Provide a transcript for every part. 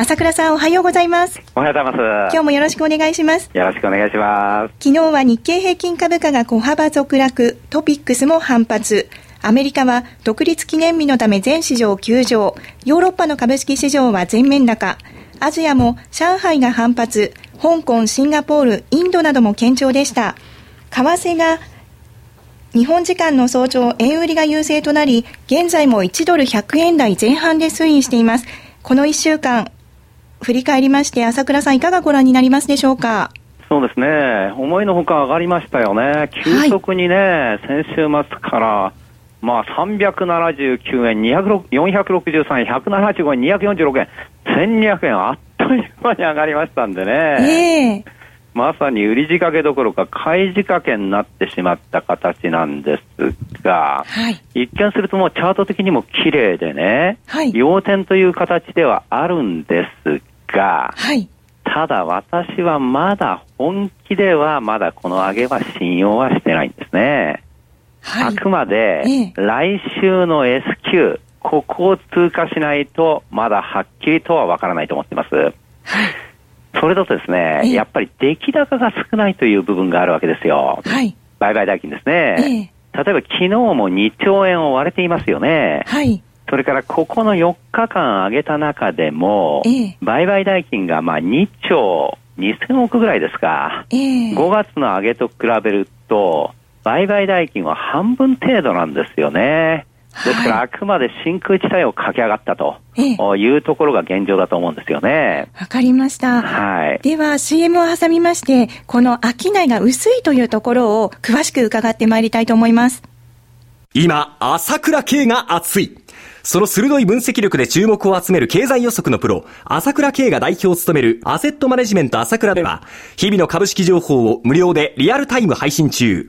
朝倉さんおはようございます。おはようございます。今日もよろしくお願いします。よろしくお願いします。昨日は日経平均株価が小幅続落、トピックスも反発。アメリカは独立記念日のため全市場休場。ヨーロッパの株式市場は全面高。アジアも上海が反発。香港、シンガポール、インドなども堅調でした。為替が日本時間の早朝、円売りが優勢となり、現在も1ドル100円台前半で推移しています。この1週間、振り返りまして、朝倉さん、いかがご覧になりますでしょうか？そうですね、思いのほか上がりましたよね、急速にね、はい、先週末から、まあ、379円、463円、175円、246円、1200円、あっという間に上がりましたんでね。えーまさに売り仕掛けどころか買い仕掛けになってしまった形なんですが、はい、一見するともうチャート的にも綺麗でね、はい、要点という形ではあるんですが、はい、ただ私はまだ本気ではまだこの上げは信用はしてないんですね。あくまで来週の S q ここを通過しないとまだはっきりとはわからないと思っています。それだとですね、やっぱり出来高が少ないという部分があるわけですよ。はい。売買代金ですね。例えば昨日も2兆円を割れていますよね。はい。それからここの4日間上げた中でも、売買代金がまあ2兆2000億ぐらいですか。えー、5月の上げと比べると、売買代金は半分程度なんですよね。ですから、あくまで真空地帯を駆け上がったというところが現状だと思うんですよね。わかりました。はい。では、CM を挟みまして、この商いが薄いというところを詳しく伺ってまいりたいと思います。今、朝倉慶が熱い。その鋭い分析力で注目を集める経済予測のプロ、朝倉慶が代表を務めるアセットマネジメント朝倉では、日々の株式情報を無料でリアルタイム配信中。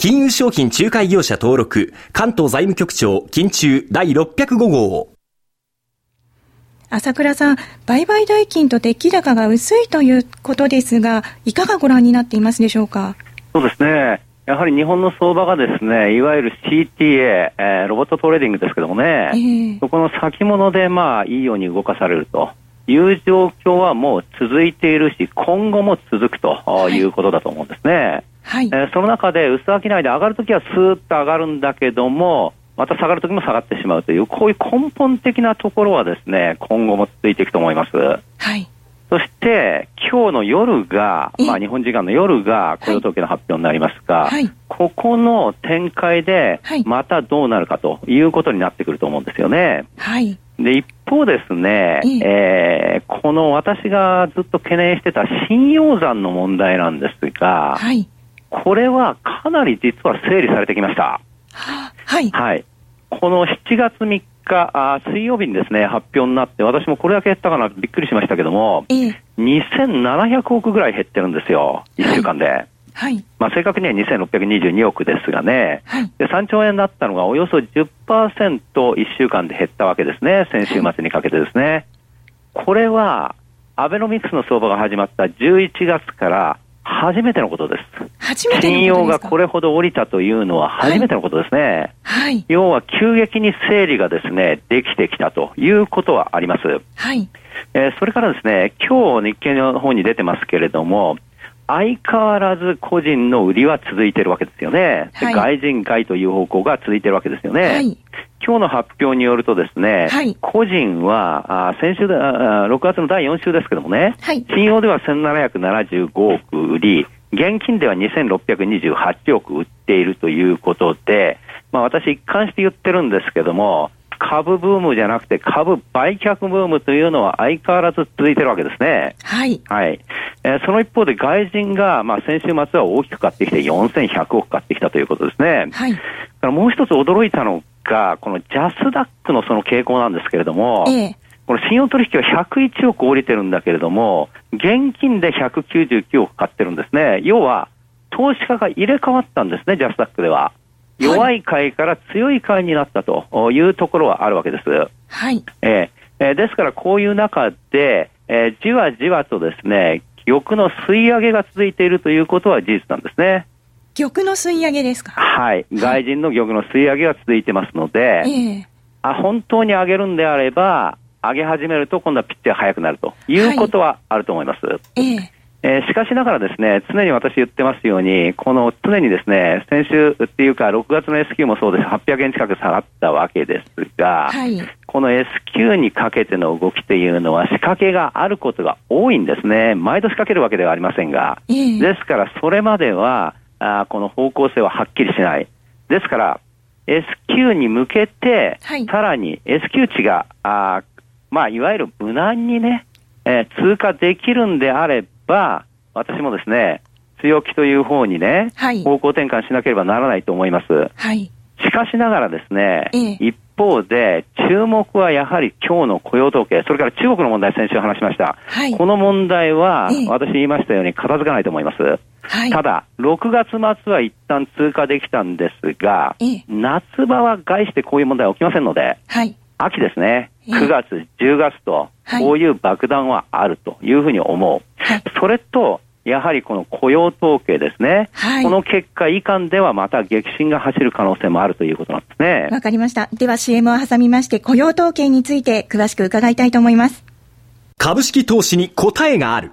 金融商品仲介業者登録、関東財務局長、金中第605号。朝倉さん、売買代金と出来高が薄いということですが、いかがご覧になっていますでしょうか？そうですね。やはり日本の相場がですね、いわゆる CTA、えー、ロボットトレーディングですけどもね、えー、そこの先物でまあいいように動かされるという状況はもう続いているし、今後も続くということだと思うんですね。はいはい、えー、その中で薄商いで上がるときはスーッと上がるんだけども、また下がるときも下がってしまうという、こういう根本的なところはですね、今後も続いていくと思います。はい。そして、今日の夜が、まあ日本時間の夜が雇用統計の発表になりますが、はい、ここの展開で、またどうなるかということになってくると思うんですよね。はい。で、一方ですね、えー、この私がずっと懸念してた信用残の問題なんですが、はい。これはかなり実は整理されてきました。はい。はい。この7月3日、あ水曜日にですね、発表になって、私もこれだけ減ったかなびっくりしましたけども、ええ、2700億ぐらい減ってるんですよ、1週間で。はいはい。まあ、正確には2622億ですがね、はい、で3兆円だったのがおよそ10%、1週間で減ったわけですね、先週末にかけてですね。はい、これは、アベノミクスの相場が始まった11月から初めてのことです。初めて信用がこれほど降りたというのは初めてのことですね。はい。要は急激に整理がですね、できてきたということはあります。はい。えー、それからですね、今日日経の方に出てますけれども、相変わらず個人の売りは続いているわけですよね。はい、外人買いという方向が続いているわけですよね。はい、今日の発表によるとですね、はい、個人は、あ先週であ、6月の第4週ですけどもね、はい、信用では1775億売り、現金では2628億売っているということで、まあ私一貫して言ってるんですけども、株ブームじゃなくて株売却ブームというのは相変わらず続いてるわけですね。はい。はい。えー、その一方で外人が、まあ先週末は大きく買ってきて4100億買ってきたということですね。はい。からもう一つ驚いたのが、このジャスダックのその傾向なんですけれども、ええ、この信用取引は101億降りてるんだけれども、現金で199億買ってるんですね。要は、投資家が入れ替わったんですね、ジャスダックでは。弱い買いから強い買いになったというところはあるわけです。はい。えー、ですからこういう中で、えー、じわじわとですね、玉の吸い上げが続いているということは事実なんですね。玉の吸い上げですか？はい。外人の玉の吸い上げが続いてますので、えー、あ本当に上げるんであれば、上げ始めると今度はピッチが速くなるということはあると思います。はい、えーえー、しかしながらですね、常に私言ってますように、この常にですね、先週っていうか、6月の S q もそうです、800円近く下がったわけですが、はい、この S q にかけての動きというのは仕掛けがあることが多いんですね。毎度仕掛けるわけではありませんが。えー、ですから、それまでは、あこの方向性ははっきりしない。ですから、S q に向けて、はい、さらに S q 値が、あまあ、いわゆる無難にね、えー、通過できるんであれば、ば、私もですね、強気という方にね、はい、方向転換しなければならないと思います。はい、しかしながらですね、ええ、一方で、注目はやはり今日の雇用統計、それから中国の問題、先週話しました。はい、この問題は、え、私言いましたように片付かないと思います。はい、ただ、6月末は一旦通過できたんですが、夏場は概してこういう問題は起きませんので、はい、秋ですね、9月、10月と、こういう爆弾はあるというふうに思う。はい、それと、やはりこの雇用統計ですね、はい、この結果以下ではまた激震が走る可能性もあるということなんですね。わかりました。では CM を挟みまして雇用統計について詳しく伺いたいと思います。株式投資に答えがある。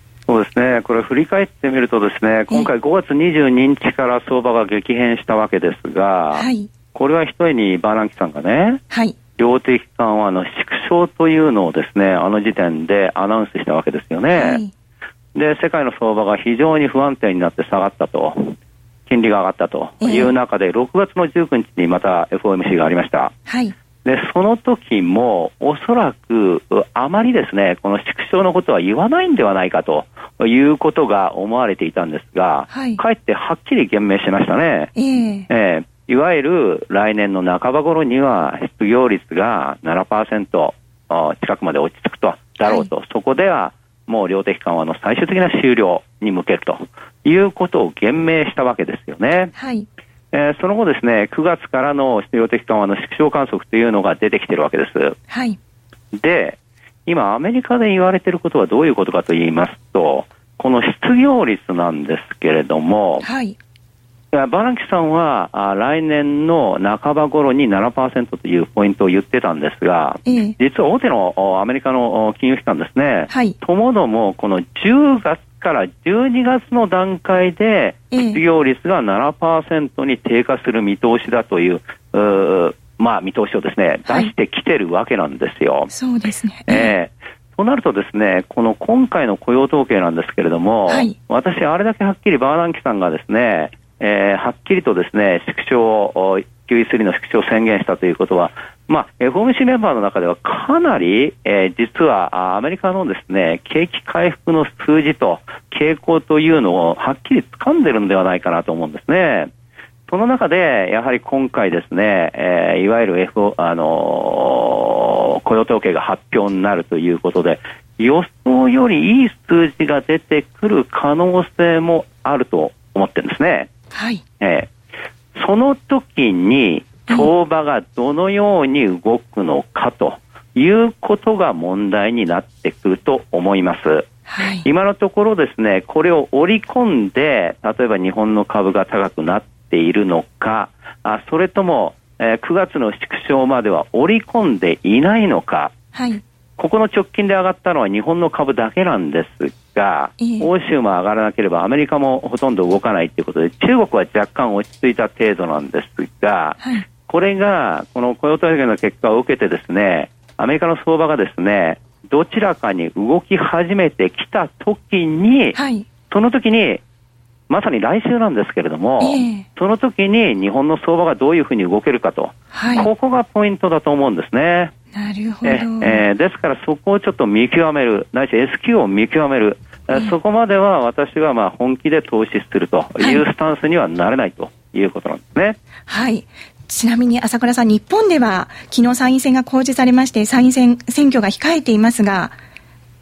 そうですね、これ振り返ってみるとですね、今回5月22日から相場が激変したわけですが、はい、これは一重にバーナンキさんがね、はい、量的緩和の縮小というのをですね、あの時点でアナウンスしたわけですよね。はい、で、世界の相場が非常に不安定になって下がったと。金利が上がったという中で、6月の19日にまた FOMC がありました。はい。で、その時も、おそらく、あまりですね、この縮小のことは言わないんではないかということが思われていたんですが、はい、かえってはっきり言明しましたね。えー、えー、いわゆる来年の半ば頃には失業率が7%近くまで落ち着くと、だろうと、はい、そこではもう量的緩和の最終的な終了に向けるということを言明したわけですよね。はい。えー、その後ですね、9月からの量的緩和の縮小観測というのが出てきてるわけです。はい。で、今アメリカで言われていることはどういうことかと言いますと、この失業率なんですけれども、はい。バランキさんはあ来年の半ば頃に7%というポイントを言ってたんですが、ええ、実は大手のアメリカの金融機関ですね、はい、ともどもこの10月から12月の段階で失業率が7%に低下する見通しだという、うまあ見通しをですね、出してきてるわけなんですよ。そうですね。ええとなるとですね、この今回の雇用統計なんですけれども、はい、私、あれだけはっきりバーナンキさんがですね、えー、はっきりとですね、縮小、QE3 の縮小を宣言したということは、まあ、FOMC メンバーの中ではかなり、えー、実はアメリカのですね、景気回復の数字と傾向というのをはっきり掴んでるんではないかなと思うんですね。その中で、やはり今回ですね、えー、いわゆる F、あのー、雇用統計が発表になるということで、予想よりいい数字が出てくる可能性もあると思ってるんですね。はい。えー、その時に、相場がどのように動くのかということが問題になってくると思います。はい、今のところですね、これを織り込んで、例えば日本の株が高くなっているのか、あそれとも、えー、9月の縮小までは織り込んでいないのか、はい、ここの直近で上がったのは日本の株だけなんですが、えー、欧州も上がらなければアメリカもほとんど動かないということで、中国は若干落ち着いた程度なんですが、はい、これが、この雇用統計の結果を受けてですね、アメリカの相場がですね、どちらかに動き始めてきたときに、はい、その時に、まさに来週なんですけれども、えー、その時に日本の相場がどういうふうに動けるかと、はい、ここがポイントだと思うんですね。なるほど。えー、ですからそこをちょっと見極める、ないし S q を見極める、えー、そこまでは私はまあ本気で投資するというスタンスにはなれないということなんですね。はい。ちなみに朝倉さん、日本では昨日参院選が公示されまして、参院選選挙が控えていますが、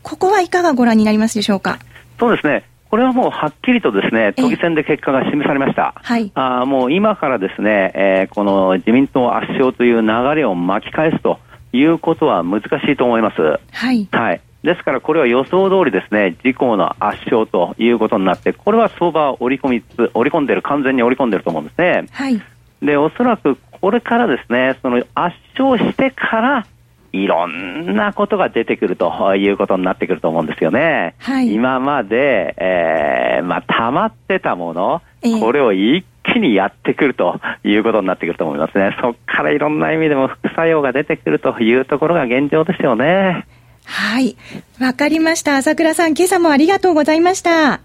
ここはいかがご覧になりますでしょうか？そうですね。これはもうはっきりとですね、都議選で結果が示されました。はい。あもう今からですね、えー、この自民党圧勝という流れを巻き返すということは難しいと思います。はい。はい。ですからこれは予想通りですね、自公の圧勝ということになって、これは相場を織り込みつ、織り込んでる、完全に織り込んでると思うんですね。はい。で、おそらくこれからですね、その圧勝してから、いろんなことが出てくるということになってくると思うんですよね。はい、今まで、えー、まあ、溜まってたもの、えー、これを一気にやってくるということになってくると思いますね。そこからいろんな意味でも副作用が出てくるというところが現状ですよね。はい。わかりました。朝倉さん、今朝もありがとうございました。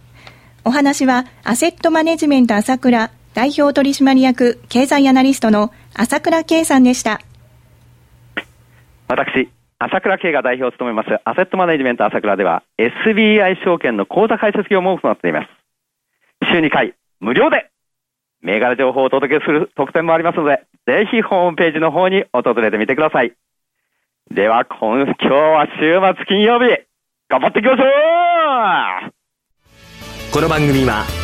お話は、アセットマネジメント朝倉代表取締役経済アナリストの朝倉圭さんでした。私、朝倉圭が代表を務めますアセットマネジメント朝倉では SBI 証券の口座開設業務を行っています。週2回無料で銘柄情報をお届けする特典もありますので、ぜひホームページの方に訪れてみてください。では、今今日は週末金曜日、頑張っていきましょうこの番組は